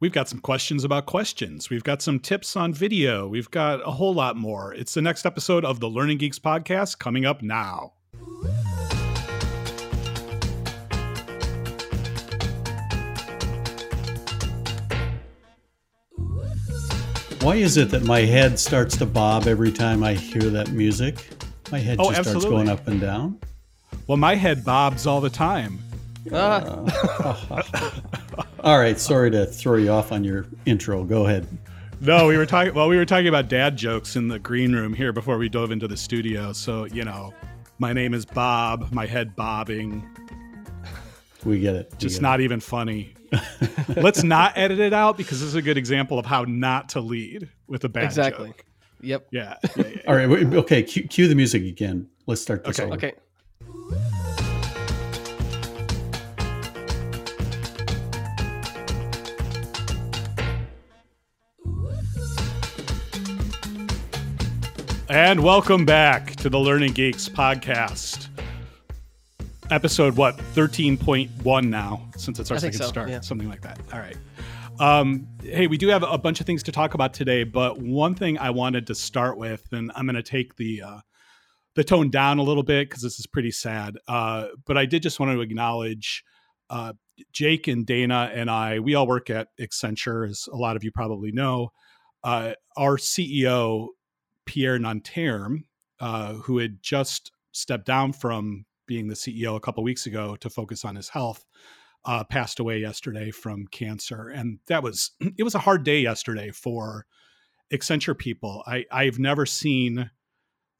We've got some questions about questions. We've got some tips on video. We've got a whole lot more. It's the next episode of the Learning Geeks podcast coming up now. Why is it that my head starts to bob every time I hear that music? My head Oh, just starts going up and down. Well, my head bobs all the time. Ah. Ah. All right, sorry to throw you off on your intro. Go ahead. No, we were talking. Well, we were talking about dad jokes in the green room here before we dove into the studio. So you know, my name is Bob. My head bobbing. We get it. We Just get not even funny. Let's not edit it out because this is a good example of how not to lead with a bad Exactly. joke. Yep. Yeah. yeah, yeah. it. All right. Okay. Cue, cue the music again. Let's start this Okay. over. Okay. And welcome back to the Learning Geeks podcast. Episode what? 13.1 now, since it's our I second so, start. yeah. Something like that. All right. Um, hey, we do have a bunch of things to talk about today, but one thing I wanted to start with, and I'm going to take the uh, the tone down a little bit because this is pretty sad. Uh, but I did just want to acknowledge uh, Jake and Dana and I. We all work at Accenture, as a lot of you probably know. Uh, our CEO Pierre Nanterme, uh, who had just stepped down from being the CEO a couple weeks ago to focus on his health, uh, passed away yesterday from cancer, and that was it was a hard day yesterday for Accenture people. I I've never seen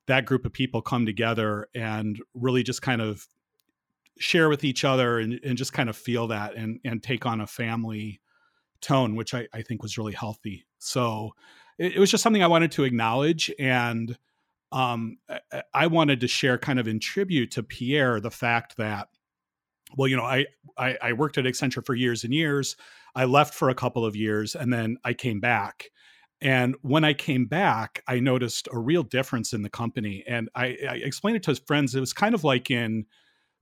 that group of people come together and really just kind of share with each other and, and just kind of feel that and and take on a family tone, which I, I think was really healthy. So it, it was just something I wanted to acknowledge. And um, I, I wanted to share kind of in tribute to Pierre the fact that, well, you know, I, I, I worked at Accenture for years and years. I left for a couple of years and then I came back. And when I came back, I noticed a real difference in the company. And I, I explained it to his friends. It was kind of like in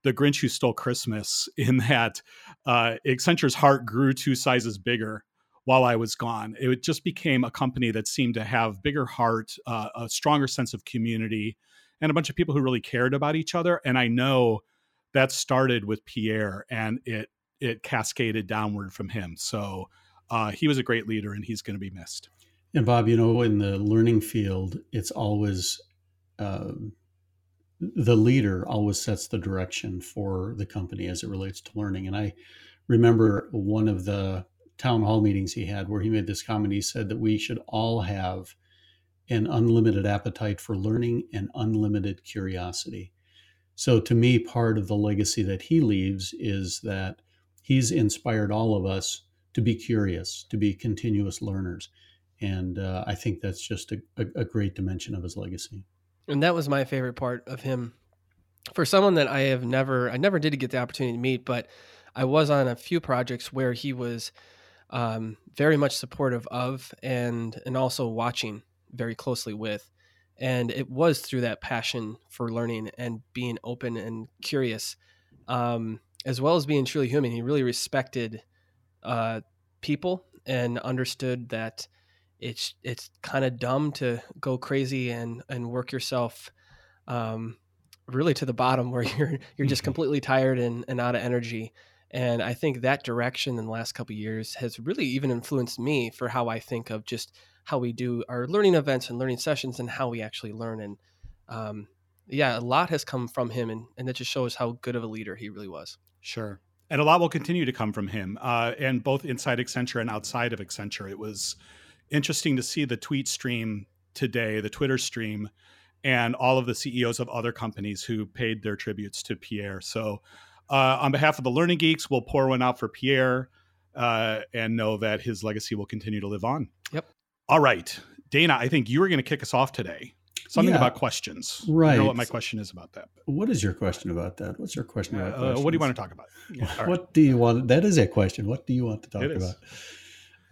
The Grinch Who Stole Christmas, in that uh, Accenture's heart grew two sizes bigger while I was gone. It just became a company that seemed to have bigger heart, uh, a stronger sense of community, and a bunch of people who really cared about each other. And I know that started with Pierre, and it it cascaded downward from him. So uh, he was a great leader, and he's going to be missed. And Bob, you know, in the learning field, it's always um, the leader always sets the direction for the company as it relates to learning. And I remember one of the town hall meetings he had where he made this comment. He said that we should all have an unlimited appetite for learning and unlimited curiosity. So, to me, part of the legacy that he leaves is that he's inspired all of us to be curious, to be continuous learners. And uh, I think that's just a, a, a great dimension of his legacy. And that was my favorite part of him. For someone that I have never, I never did get the opportunity to meet, but I was on a few projects where he was um, very much supportive of and and also watching very closely with. And it was through that passion for learning and being open and curious, um, as well as being truly human. He really respected uh, people and understood that it's it's kind of dumb to go crazy and and work yourself um, really to the bottom where you're you're just Mhm. completely tired and, and out of energy. And I think that direction in the last couple years has really even influenced me for how I think of just how we do our learning events and learning sessions and how we actually learn. And um, yeah, a lot has come from him, and, and that just shows how good of a leader he really was. Sure. And a lot will continue to come from him, uh, and both inside Accenture and outside of Accenture. It was interesting to see the tweet stream today, the Twitter stream, and all of the CEOs of other companies who paid their tributes to Pierre. So, uh, on behalf of the Learning Geeks, we'll pour one out for Pierre uh, and know that his legacy will continue to live on. Yep. All right. Dana, I think you were going to kick us off today. Something Yeah. about questions. Right. I Right. know what my question is about that. What is your question about that? What's your question about? Uh, what do you want to talk about? Yeah, all right. What do you want? That is a question. What do you want to talk It is. about?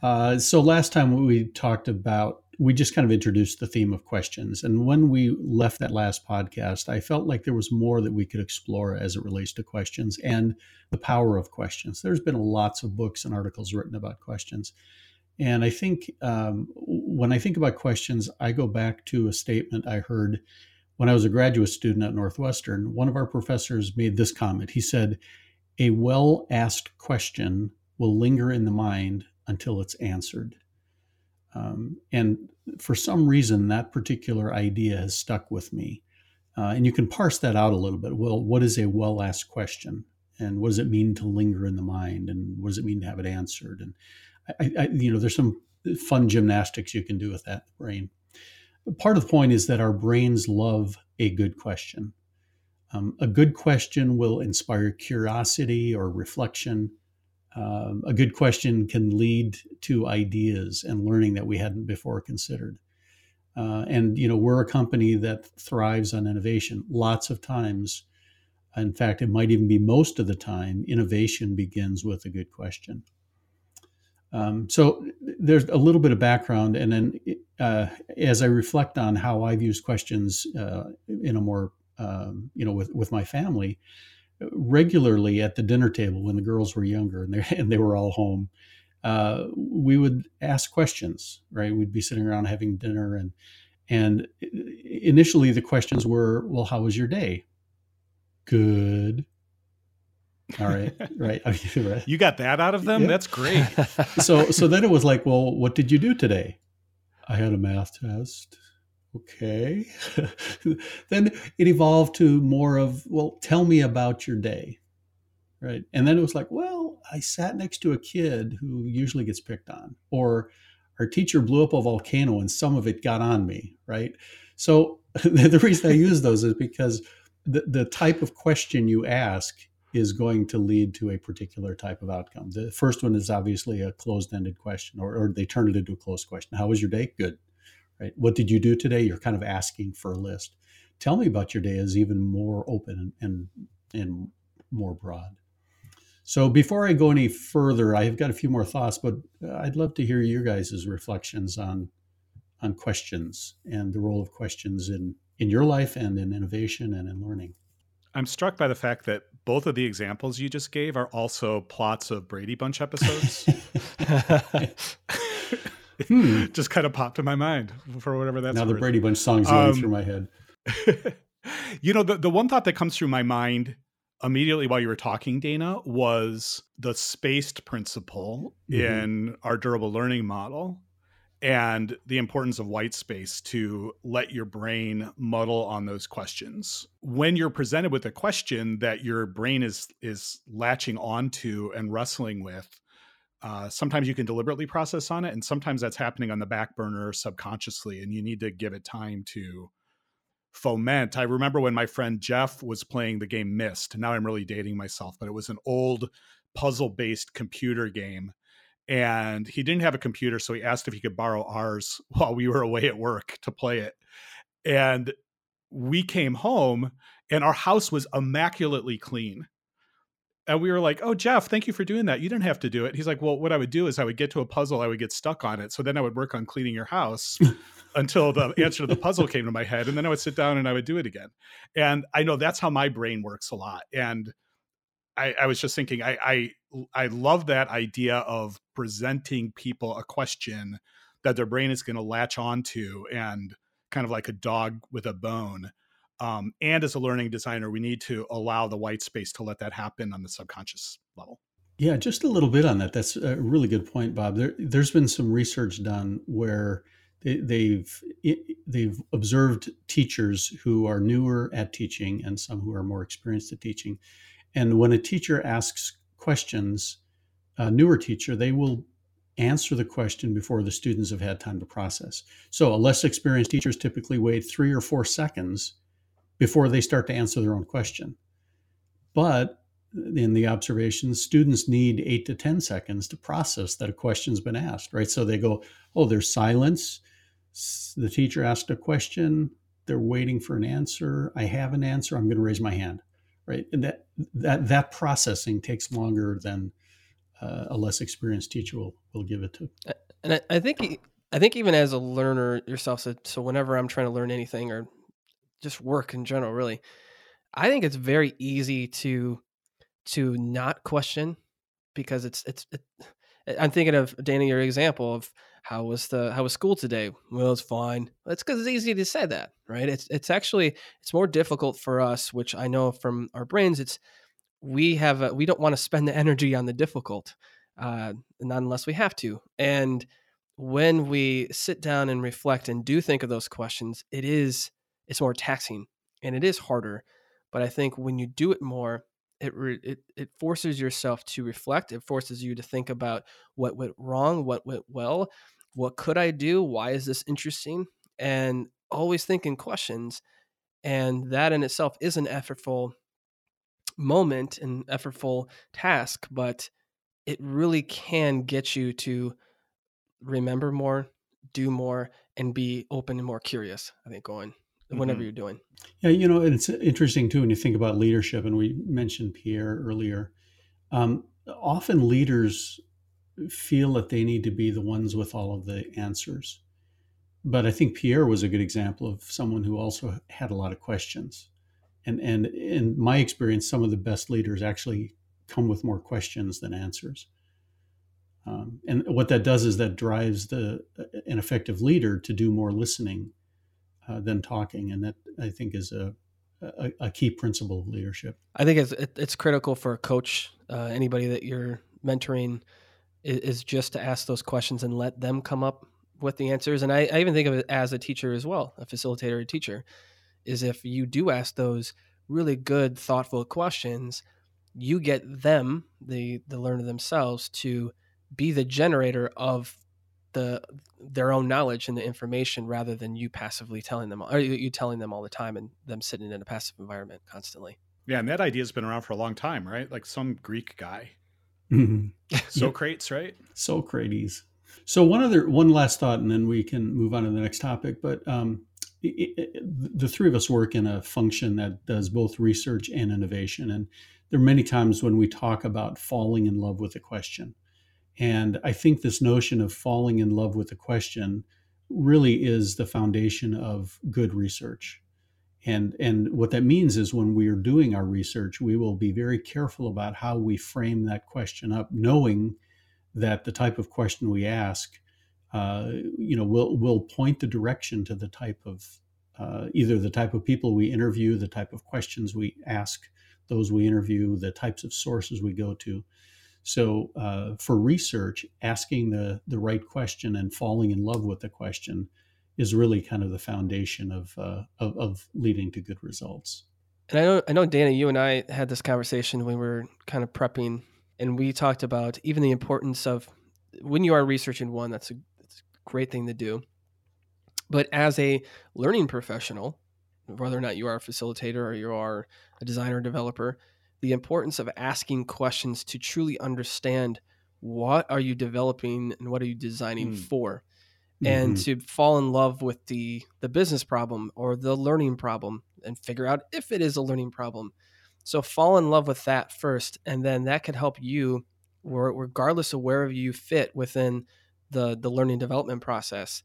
Uh, so last time we talked about we just kind of introduced the theme of questions. And when we left that last podcast, I felt like there was more that we could explore as it relates to questions and the power of questions. There's been lots of books and articles written about questions. And I think um, when I think about questions, I go back to a statement I heard when I was a graduate student at Northwestern. One of our professors made this comment. He said, A well asked question will linger in the mind until it's answered. Um, and for some reason, that particular idea has stuck with me. Uh, and you can parse that out a little bit. Well, what is a well asked question? And what does it mean to linger in the mind? And what does it mean to have it answered? And I, I, you know, there's some fun gymnastics you can do with that brain. Part of the point is that our brains love a good question. Um, a good question will inspire curiosity or reflection um, a good question can lead to ideas and learning that we hadn't before considered. Uh, and you know, we're a company that thrives on innovation. Lots of times, in fact, it might even be most of the time, innovation begins with a good question. Um, so there's a little bit of background, and then uh, as I reflect on how I've used questions uh, in a more, um, you know, with with my family, regularly at the dinner table when the girls were younger and they and they were all home. Uh, we would ask questions, right? We'd be sitting around having dinner, and and initially the questions were, "Well, how was your day?" Good. All right, right. You got that out of them. Yep. That's great. so so then it was like, "Well, what did you do today?" I had a math test okay. then it evolved to more of, well, tell me about your day. Right. And then it was like, well, I sat next to a kid who usually gets picked on, or our teacher blew up a volcano and some of it got on me. Right. So the reason I use those is because the, the type of question you ask is going to lead to a particular type of outcome. The first one is obviously a closed ended question, or, or they turn it into a closed question. How was your day? Good right? What did you do today? You're kind of asking for a list. Tell me about your day is even more open and, and, and more broad. So before I go any further, I've got a few more thoughts, but uh, I'd love to hear your guys' reflections on on questions and the role of questions in in your life and in innovation and in learning. I'm struck by the fact that both of the examples you just gave are also plots of Brady Bunch episodes. hmm. just kind of popped in my mind for whatever that's. Now worth. the Brady Bunch song's going um, through my head. you know, the the one thought that comes through my mind immediately while you were talking, Dana, was the spaced principle mm-hmm. in our durable learning model and the importance of white space to let your brain muddle on those questions. When you're presented with a question that your brain is is latching onto and wrestling with, uh, sometimes you can deliberately process on it and sometimes that's happening on the back burner subconsciously and you need to give it time to foment. I remember when my friend jeff was playing the game Myst now i'm really dating myself but it was an old puzzle based computer game and he didn't have a computer so he asked if he could borrow ours while we were away at work to play it and we came home and our house was immaculately clean and we were like, "Oh, Jeff, thank you for doing that. You didn't have to do it." He's like, "Well, what I would do is I would get to a puzzle, I would get stuck on it, so then I would work on cleaning your house until the answer to the puzzle came to my head, and then I would sit down and I would do it again." And I know that's how my brain works a lot. And I, I was just thinking, I, I I love that idea of presenting people a question that their brain is going to latch onto, and kind of like a dog with a bone um, and as a learning designer, we need to allow the white space to let that happen on the subconscious level. Yeah, just a little bit on that. That's a really good point, Bob. There, has been some research done where they, have they've observed teachers who are newer at teaching and some who are more experienced at teaching, and when a teacher asks questions, a newer teacher they will answer the question before the students have had time to process. So a less experienced teachers typically wait three or four seconds before they start to answer their own question. But in the observations, students need eight to 10 seconds to process that a question's been asked, right? So they go, oh, there's silence. The teacher asked a question. They're waiting for an answer. I have an answer. I'm going to raise my hand, right? And that that that processing takes longer than uh, a less experienced teacher will will give it to. And I, I think I think even as a learner yourself, so, so whenever I'm trying to learn anything or just work in general, really, I think it's very easy to to not question because it's it's. It, I'm thinking of Danny, your example of how was the how was school today? Well, it's fine. It's because it's easy to say that, right? It's it's actually it's more difficult for us, which I know from our brains. It's we have a, we don't want to spend the energy on the difficult, uh, not unless we have to. And when we sit down and reflect and do think of those questions, it is it's more taxing and it is harder. But I think when you do it more, it re- it it forces yourself to reflect. It forces you to think about what went wrong, what went well, what could I do? Why is this interesting? And always thinking questions. And that in itself is an effortful moment, an effortful task, but it really can get you to remember more, do more, and be open and more curious, I think, going whenever mm-hmm. you're doing. Yeah, you know, it's interesting too when you think about leadership, and we mentioned Pierre earlier. Um, often leaders feel that they need to be the ones with all of the answers. But I think Pierre was a good example of someone who also had a lot of questions. And, and in my experience, some of the best leaders actually come with more questions than answers. Um, and what that does is that drives the an effective leader to do more listening uh, than talking, and that I think is a, a, a key principle of leadership. I think it's it's critical for a coach, uh, anybody that you're mentoring, is just to ask those questions and let them come up with the answers. And I, I even think of it as a teacher as well, a facilitator, a teacher, is if you do ask those really good, thoughtful questions, you get them, the the learner themselves, to be the generator of the their own knowledge and the information rather than you passively telling them or you telling them all the time and them sitting in a passive environment constantly. Yeah, and that idea has been around for a long time, right? Like some Greek guy Mm-hmm. Socrates, right? Socrates. So one other, one last thought, and then we can move on to the next topic. But um, it, it, the three of us work in a function that does both research and innovation, and there are many times when we talk about falling in love with a question. And I think this notion of falling in love with a question really is the foundation of good research. And, and what that means is when we are doing our research, we will be very careful about how we frame that question up, knowing that the type of question we ask, uh, you know, will will point the direction to the type of uh, either the type of people we interview, the type of questions we ask those we interview, the types of sources we go to. So uh, for research, asking the the right question and falling in love with the question is really kind of the foundation of, uh, of, of leading to good results. And I know, I know, Danny, you and I had this conversation when we were kind of prepping, and we talked about even the importance of when you are researching one. That's a, that's a great thing to do. But as a learning professional, whether or not you are a facilitator or you are a designer developer, the importance of asking questions to truly understand what are you developing and what are you designing mm. for and mm-hmm. to fall in love with the the business problem or the learning problem and figure out if it is a learning problem so fall in love with that first and then that could help you regardless of wherever you fit within the the learning development process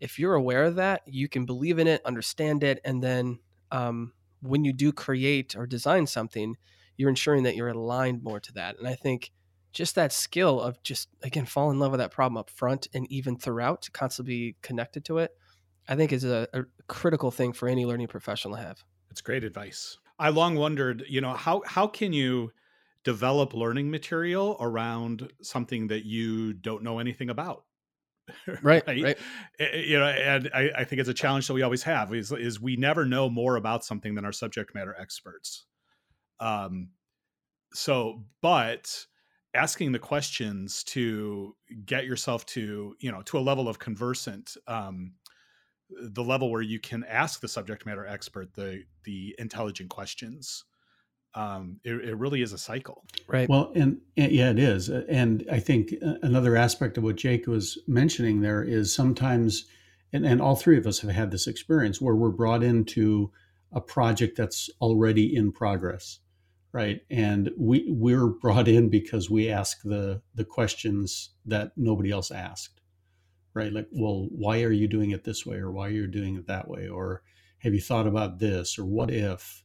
if you're aware of that you can believe in it understand it and then um, when you do create or design something you're ensuring that you're aligned more to that and i think just that skill of just again fall in love with that problem up front and even throughout constantly be connected to it i think is a, a critical thing for any learning professional to have. It's great advice. I long wondered you know how how can you develop learning material around something that you don't know anything about? Right, right, right. Eh, eh, you know and I, I, think it's a challenge that we always have is, is we never know more about something than our subject matter experts um so but asking the questions to get yourself to you know to a level of conversant um, the level where you can ask the subject matter expert the the intelligent questions um, it, it, really is a cycle. Right. Well and, and, yeah it is. And i think another aspect of what jake was mentioning there is sometimes and, and all three of us have had this experience where we're brought into a project that's already in progress right and we we're brought in because we ask the the questions that nobody else asked right? Like, well, why are you doing it this way, or why are you doing it that way, or have you thought about this, or what if?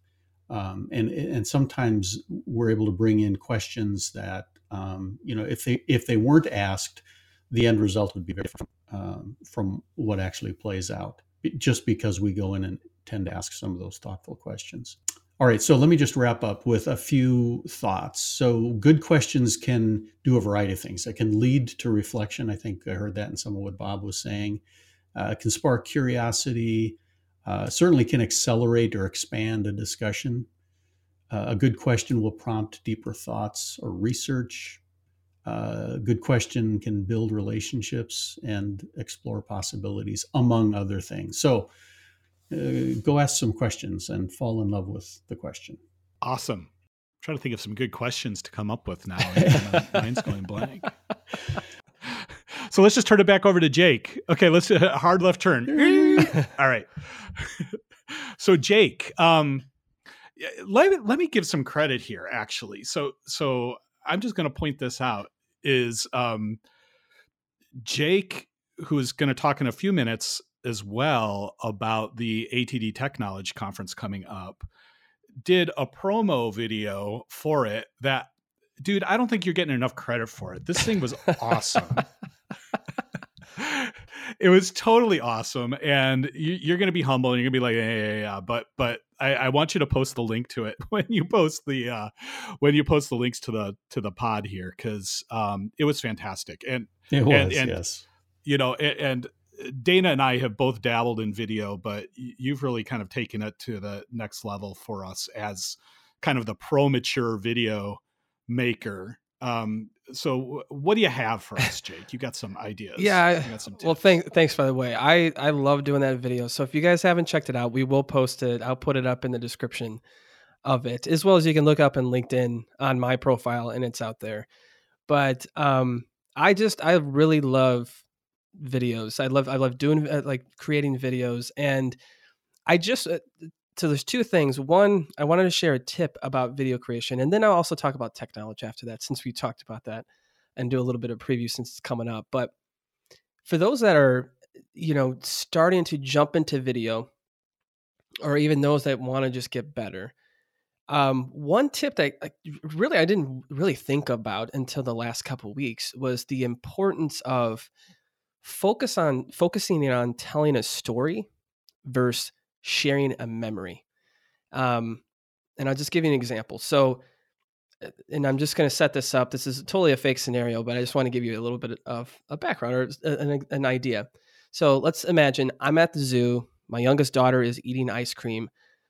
Um, and and sometimes we're able to bring in questions that um, you know if they if they weren't asked, the end result would be very different um, from what actually plays out. Just because we go in and tend to ask some of those thoughtful questions. All right, so let me just wrap up with a few thoughts. So, good questions can do a variety of things. It can lead to reflection. I think I heard that in some of what Bob was saying. Uh, can spark curiosity, uh, certainly can accelerate or expand a discussion. Uh, a good question will prompt deeper thoughts or research. Uh, a good question can build relationships and explore possibilities, among other things. So, uh, go ask some questions and fall in love with the question. Awesome. I'm trying to think of some good questions to come up with now. Mine's going blank. So let's just turn it back over to Jake. Okay, let's uh, hard left turn. All right. so Jake, um, let, let me give some credit here actually. So so I'm just going to point this out is um, Jake who's going to talk in a few minutes as well about the ATD TechKnowledge Conference coming up, did a promo video for it that, dude, I don't think you're getting enough credit for it. This thing was awesome. it was totally awesome, and you, are going to be humble and you're going to be like, yeah, yeah, yeah. But but I, I, want you to post the link to it when you post the uh, when you post the links to the to the pod here because um, it was fantastic and it was and, and, yes you know and, and Dana and I have both dabbled in video, but you've really kind of taken it to the next level for us as kind of the pro mature video maker. Um, so what do you have for us, Jake? You got some ideas? Yeah. well, thanks. Thanks by the way. I I love doing that video. So if you guys haven't checked it out, we will post it. I'll put it up in the description of it, as well as you can look up in LinkedIn on my profile, and it's out there. But um, I just I really love videos. I love I love doing uh, like creating videos, and I just uh, so there's two things. One, I wanted to share a tip about video creation, and then I'll also talk about technology after that, since we talked about that, and do a little bit of preview since it's coming up. But for those that are you know starting to jump into video, or even those that want to just get better. Um, one tip that really I didn't really think about until the last couple weeks was the importance of focus on focusing on telling a story versus sharing a memory. Um, and I'll just give you an example. So, uh, and I'm just going to set this up. This is totally a fake scenario, but I just want to give you a little bit of a background or an, an idea. So let's imagine I'm at the zoo. My youngest daughter is eating ice cream,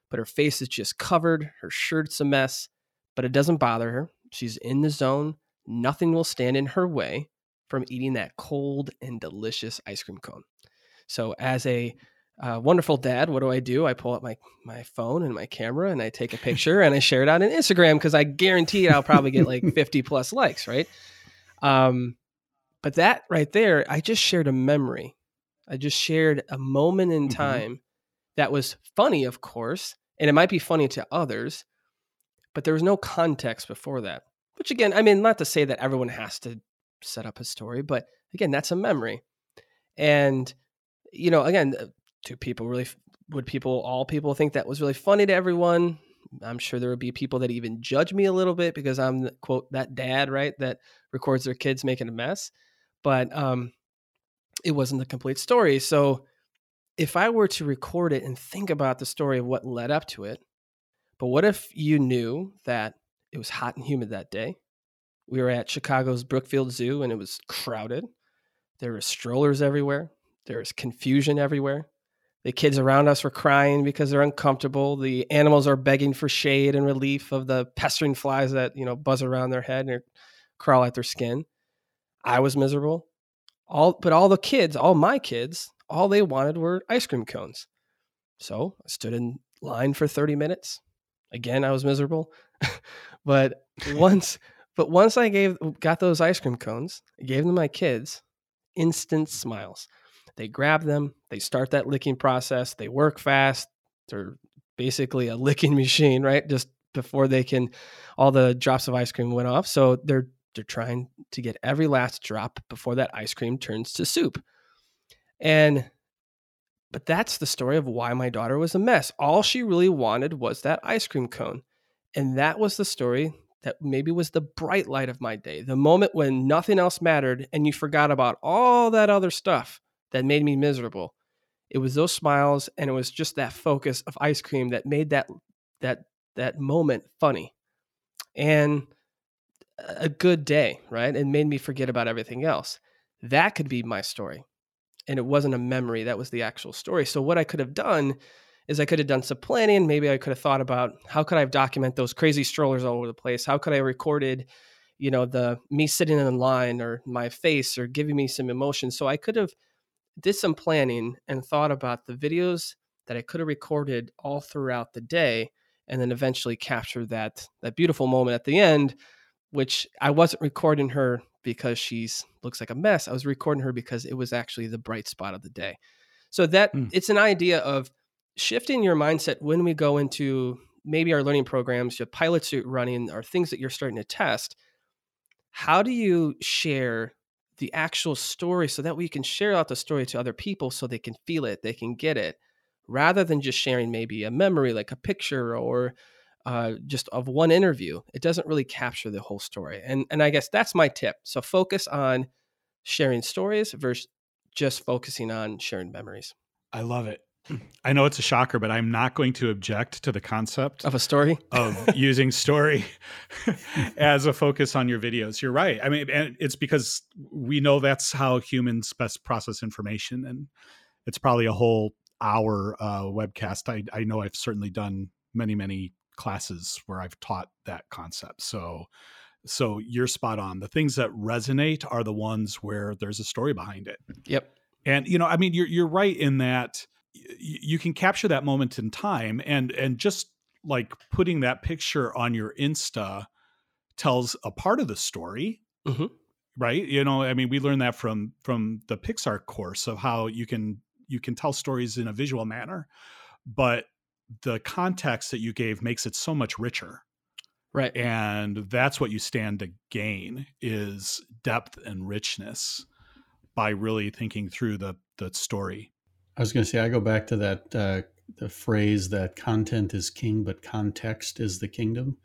but her face is just covered. Her shirt's a mess, but it doesn't bother her. She's in the zone. Nothing will stand in her way from eating that cold and delicious ice cream cone. So, as a uh, wonderful dad, what do I do? I pull up my my phone and my camera and I take a picture and I share it on Instagram because I guarantee I'll probably get like 50 plus likes, right? Um, but that right there, I just shared a memory. I just shared a moment in mm-hmm. time that was funny, of course, and it might be funny to others, but there was no context before that. Which again, I mean, not to say that everyone has to set up a story. But again, that's a memory. And, you know, again, uh, do people really, would people, all people think that was really funny to everyone? I'm sure there would be people that even judge me a little bit because I'm, quote, that dad, right, that records their kids making a mess. But um, it wasn't the complete story. So if I were to record it and think about the story of what led up to it, but what if you knew that it was hot and humid that day? We were at Chicago's Brookfield Zoo and it was crowded. There were strollers everywhere. There was confusion everywhere. The kids around us were crying because they're uncomfortable. The animals are begging for shade and relief of the pestering flies that, you know, buzz around their head and crawl at their skin. I was miserable. All but all the kids, all my kids, all they wanted were ice cream cones. So I stood in line for 30 minutes. Again, I was miserable. but once but once I gave got those ice cream cones, I gave them to my kids, instant smiles. They grab them, they start that licking process, they work fast. They're basically a licking machine, right? Just before they can all the drops of ice cream went off. So they're they're trying to get every last drop before that ice cream turns to soup. And but that's the story of why my daughter was a mess. All she really wanted was that ice cream cone. And that was the story that maybe was the bright light of my day, the moment when nothing else mattered and you forgot about all that other stuff that made me miserable. It was those smiles and it was just that focus of ice cream that made that that that moment funny. And a good day, right? It made me forget about everything else. That could be my story. And it wasn't a memory, that was the actual story. So what I could have done is I could have done some planning. Maybe I could have thought about how could I document those crazy strollers all over the place? How could I recorded, you know, the me sitting in line or my face or giving me some emotion. So I could have did some planning and thought about the videos that I could have recorded all throughout the day and then eventually capture that that beautiful moment at the end which I wasn't recording her because she's looks like a mess. I was recording her because it was actually the bright spot of the day. So that mm. it's an idea of shifting your mindset when we go into maybe our learning programs, your pilots you're running, or things that you're starting to test. How do you share the actual story so that we can share out the story to other people so they can feel it, they can get it, rather than just sharing maybe a memory like a picture or uh, just of one interview. It doesn't really capture the whole story. And and I guess that's my tip. So focus on sharing stories versus just focusing on sharing memories. I love it. I know it's a shocker, but I'm not going to object to the concept of a story of using story as a focus on your videos. You're right. I mean, and it's because we know that's how humans best process information, and it's probably a whole hour uh, webcast. I, I know I've certainly done many, many classes where I've taught that concept. So, so you're spot on. The things that resonate are the ones where there's a story behind it. Yep. And you know, I mean, you're you're right in that you can capture that moment in time and and just like putting that picture on your insta tells a part of the story mm-hmm. right? You know i mean we learned that from from the pixar course of how you can you can tell stories in a visual manner but the context that you gave makes it so much richer. Right. And that's what you stand to gain is depth and richness by really thinking through the the story I was going to say, I go back to that uh, the phrase that content is king, but context is the kingdom.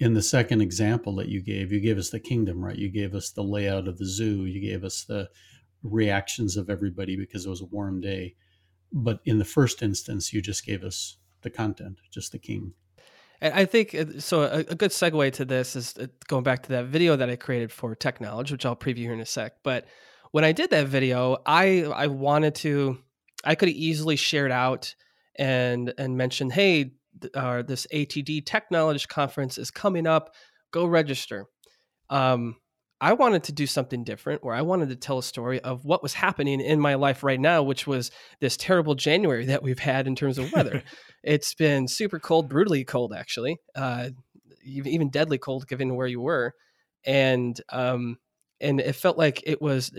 In the second example that you gave, you gave us the kingdom, right? You gave us the layout of the zoo. You gave us the reactions of everybody because it was a warm day. But in the first instance, you just gave us the content, just the king. And I think uh, so. A, a, good segue to this is uh, going back to that video that I created for TechKnowledge, which I'll preview here in a sec. But when I did that video, I I wanted to I could have easily shared out and and mentioned, hey, uh, this ATD TechKnowledge Conference is coming up. Go register. Um, I wanted to do something different where I wanted to tell a story of what was happening in my life right now, which was this terrible January that we've had in terms of weather. it's been super cold, brutally cold, actually, uh, even deadly cold given where you were. And um, and it felt like it was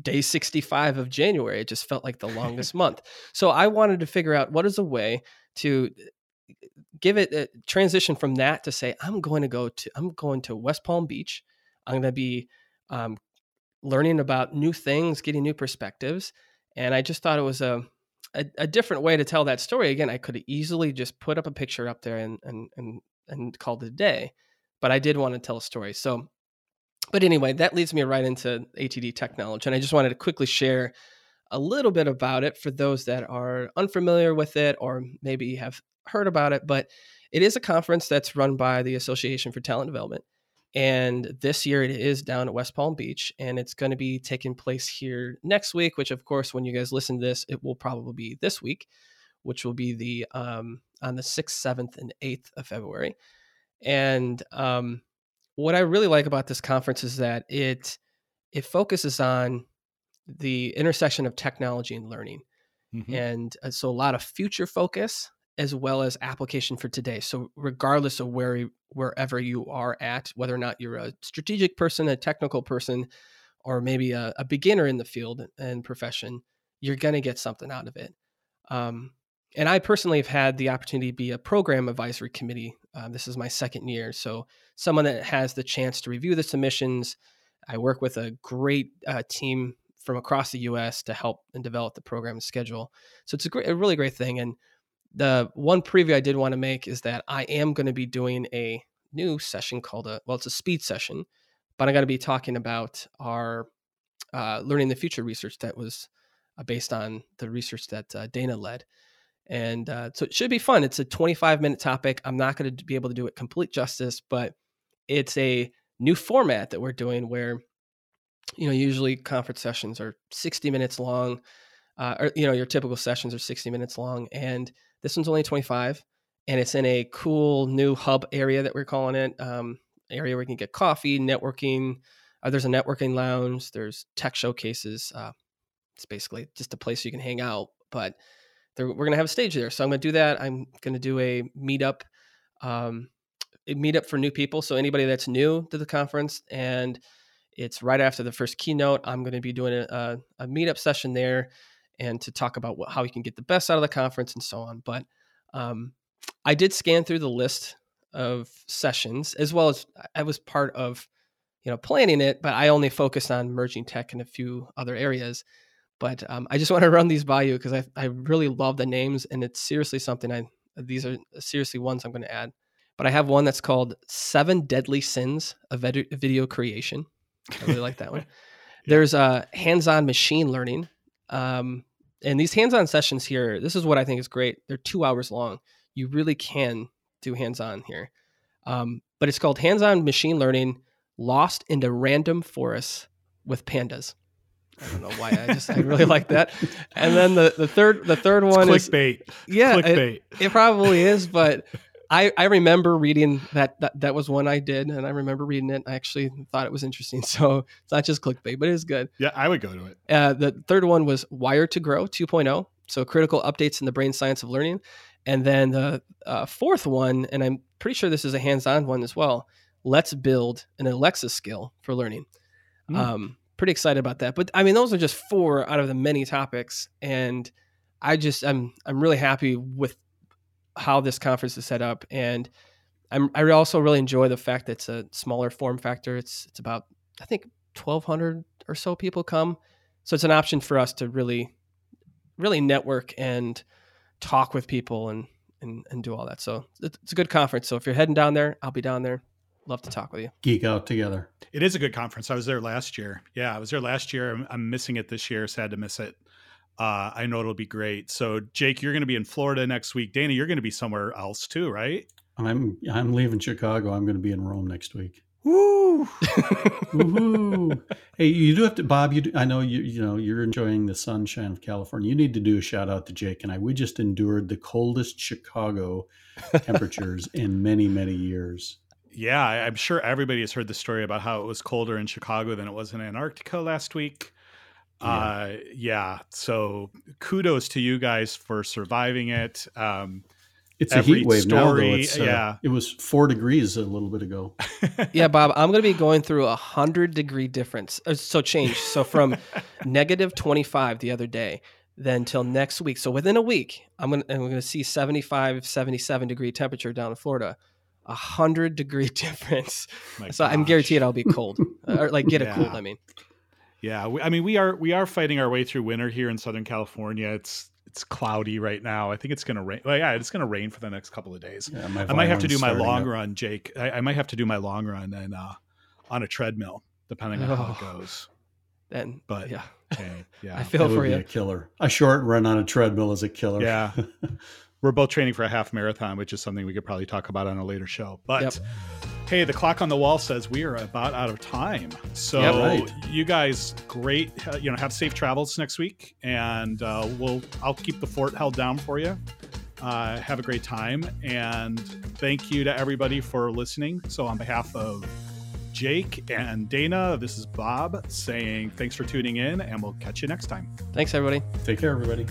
day 65 of January. It just felt like the longest month. So I wanted to figure out what is a way to uh, give it a transition from that to say, I'm going to go to, I'm going to West Palm Beach. I'm going to be um, learning about new things, getting new perspectives. And I just thought it was a, a, a different way to tell that story. Again, I could easily just put up a picture up there and, and, and, and called it a day, but I did want to tell a story. So but anyway, that leads me right into ATD TechKnowledge. And I just wanted to quickly share a little bit about it for those that are unfamiliar with it or maybe have heard about it. But it is a conference that's run by the Association for Talent Development. And this year it is down at West Palm Beach, and it's going to be taking place here next week. Which, of course, when you guys listen to this, it will probably be this week, which will be the um, on the sixth, seventh, and eighth of February. And um, what I really like about this conference is that it it focuses on the intersection of technology and learning. Mm-hmm. And uh, so a lot of future focus as well as application for today. So regardless of where wherever you are at, whether or not you're a strategic person, a technical person, or maybe a, a beginner in the field and profession, you're going to get something out of it. Um, and I personally have had the opportunity to be a program advisory committee. Um, this is my second year, so someone that has the chance to review the submissions. I work with a great uh, team from across the U.S. to help and develop the program schedule. So it's a, great, a really great thing. And the one preview I did want to make is that I am going to be doing a new session called a well, it's a speed session, but I'm going to be talking about our uh, learning the future research that was uh, based on the research that uh, Dana led. And uh, so it should be fun. It's a 25 minute topic. I'm not going to be able to do it complete justice, but it's a new format that we're doing where, you know, usually conference sessions are 60 minutes long, uh, or, you know, your typical sessions are 60 minutes long. And this one's only 25 and it's in a cool new hub area that we're calling it. Um, area where you can get coffee, networking. Uh, there's a networking lounge. There's tech showcases. Uh, it's basically just a place you can hang out, but we're going to have a stage there. So I'm going to do that. I'm going to do a meetup, um, a meetup for new people. So anybody that's new to the conference and it's right after the first keynote, I'm going to be doing a, a meetup session there and to talk about what, how you can get the best out of the conference and so on. But um, I did scan through the list of sessions as well as I was part of, you know, planning it, but I only focused on merging tech and a few other areas. But um, I just want to run these by you because I, I really love the names and it's seriously something I, these are seriously ones I'm going to add. But I have one that's called Seven Deadly Sins of Video Creation. I really like that one. There's uh, hands on machine learning. Um, and these hands on sessions here, this is what I think is great. They're two hours long. You really can do hands on here. Um, but it's called Hands on Machine Learning Lost into Random Forests with Pandas. I don't know why. I just I really like that. And then the the third the third one it's clickbait. is yeah, clickbait. It, it probably is, but I I remember reading that, that that was one I did, and I remember reading it. I actually thought it was interesting. So it's not just clickbait, but it is good. Yeah, I would go to it. Uh, the third one was Wired to Grow 2.0. So critical updates in the brain science of learning. And then the uh, fourth one, and I'm pretty sure this is a hands-on one as well. Let's build an Alexa skill for learning. Mm. Um, pretty excited about that. But I mean, those are just four out of the many topics, and I just I'm I'm really happy with how this conference is set up, and I'm I also really enjoy the fact that it's a smaller form factor. It's it's about I think 1,200 or so people come, so it's an option for us to really really network and talk with people and and, and do all that. So it's a good conference. So if you're heading down there, I'll be down there love to talk with you. Geek out together. It is a good conference. I was there last year. Yeah, I was there last year. I'm, I'm missing it this year. Sad to miss it. Uh, I know it'll be great. So, Jake, you're going to be in Florida next week. Dana, you're going to be somewhere else too, right? I'm I'm leaving Chicago. I'm going to be in Rome next week. Woo! hey, you do have to, Bob. You, do, I know you. You know you're enjoying the sunshine of California. You need to do a shout out to Jake and I. We just endured the coldest Chicago temperatures in many many years yeah, I'm sure everybody has heard the story about how it was colder in Chicago than it was in Antarctica last week. Yeah. Uh, yeah. So kudos to you guys for surviving it. Um, it's a heat wave story, now, though. Uh, yeah, it was four degrees a little bit ago. yeah, Bob, I'm going to be going through a hundred degree difference. Uh, so change. So from negative 25 the other day, then till next week. So within a week, I'm going to, I'm going to see 75, 77 degree temperature down in Florida a hundred degree difference. My so gosh. I'm guaranteed I'll be cold or like get yeah. a cold. I mean, yeah, we, I mean we are we are fighting our way through winter here in Southern California. It's it's cloudy right now. I think it's gonna rain. Well, yeah, it's gonna rain for the next couple of days. Yeah, I might have to do my long up. run, Jake. I, I, might have to do my long run and uh, on a treadmill, depending on oh. how it oh. goes. Then, but yeah, hey, yeah, I feel for you. A killer. A short run on a treadmill is a killer. Yeah. We're both training for a half marathon, which is something we could probably talk about on a later show. But yep. hey, the clock on the wall says we are about out of time. So yep, right. you guys, great. Uh, you know, have safe travels next week, and uh, we'll I'll keep the fort held down for you. Uh, have a great time, and thank you to everybody for listening. So on behalf of Jake and Dana, this is Bob saying thanks for tuning in, and we'll catch you next time. Thanks, everybody. Take care, everybody.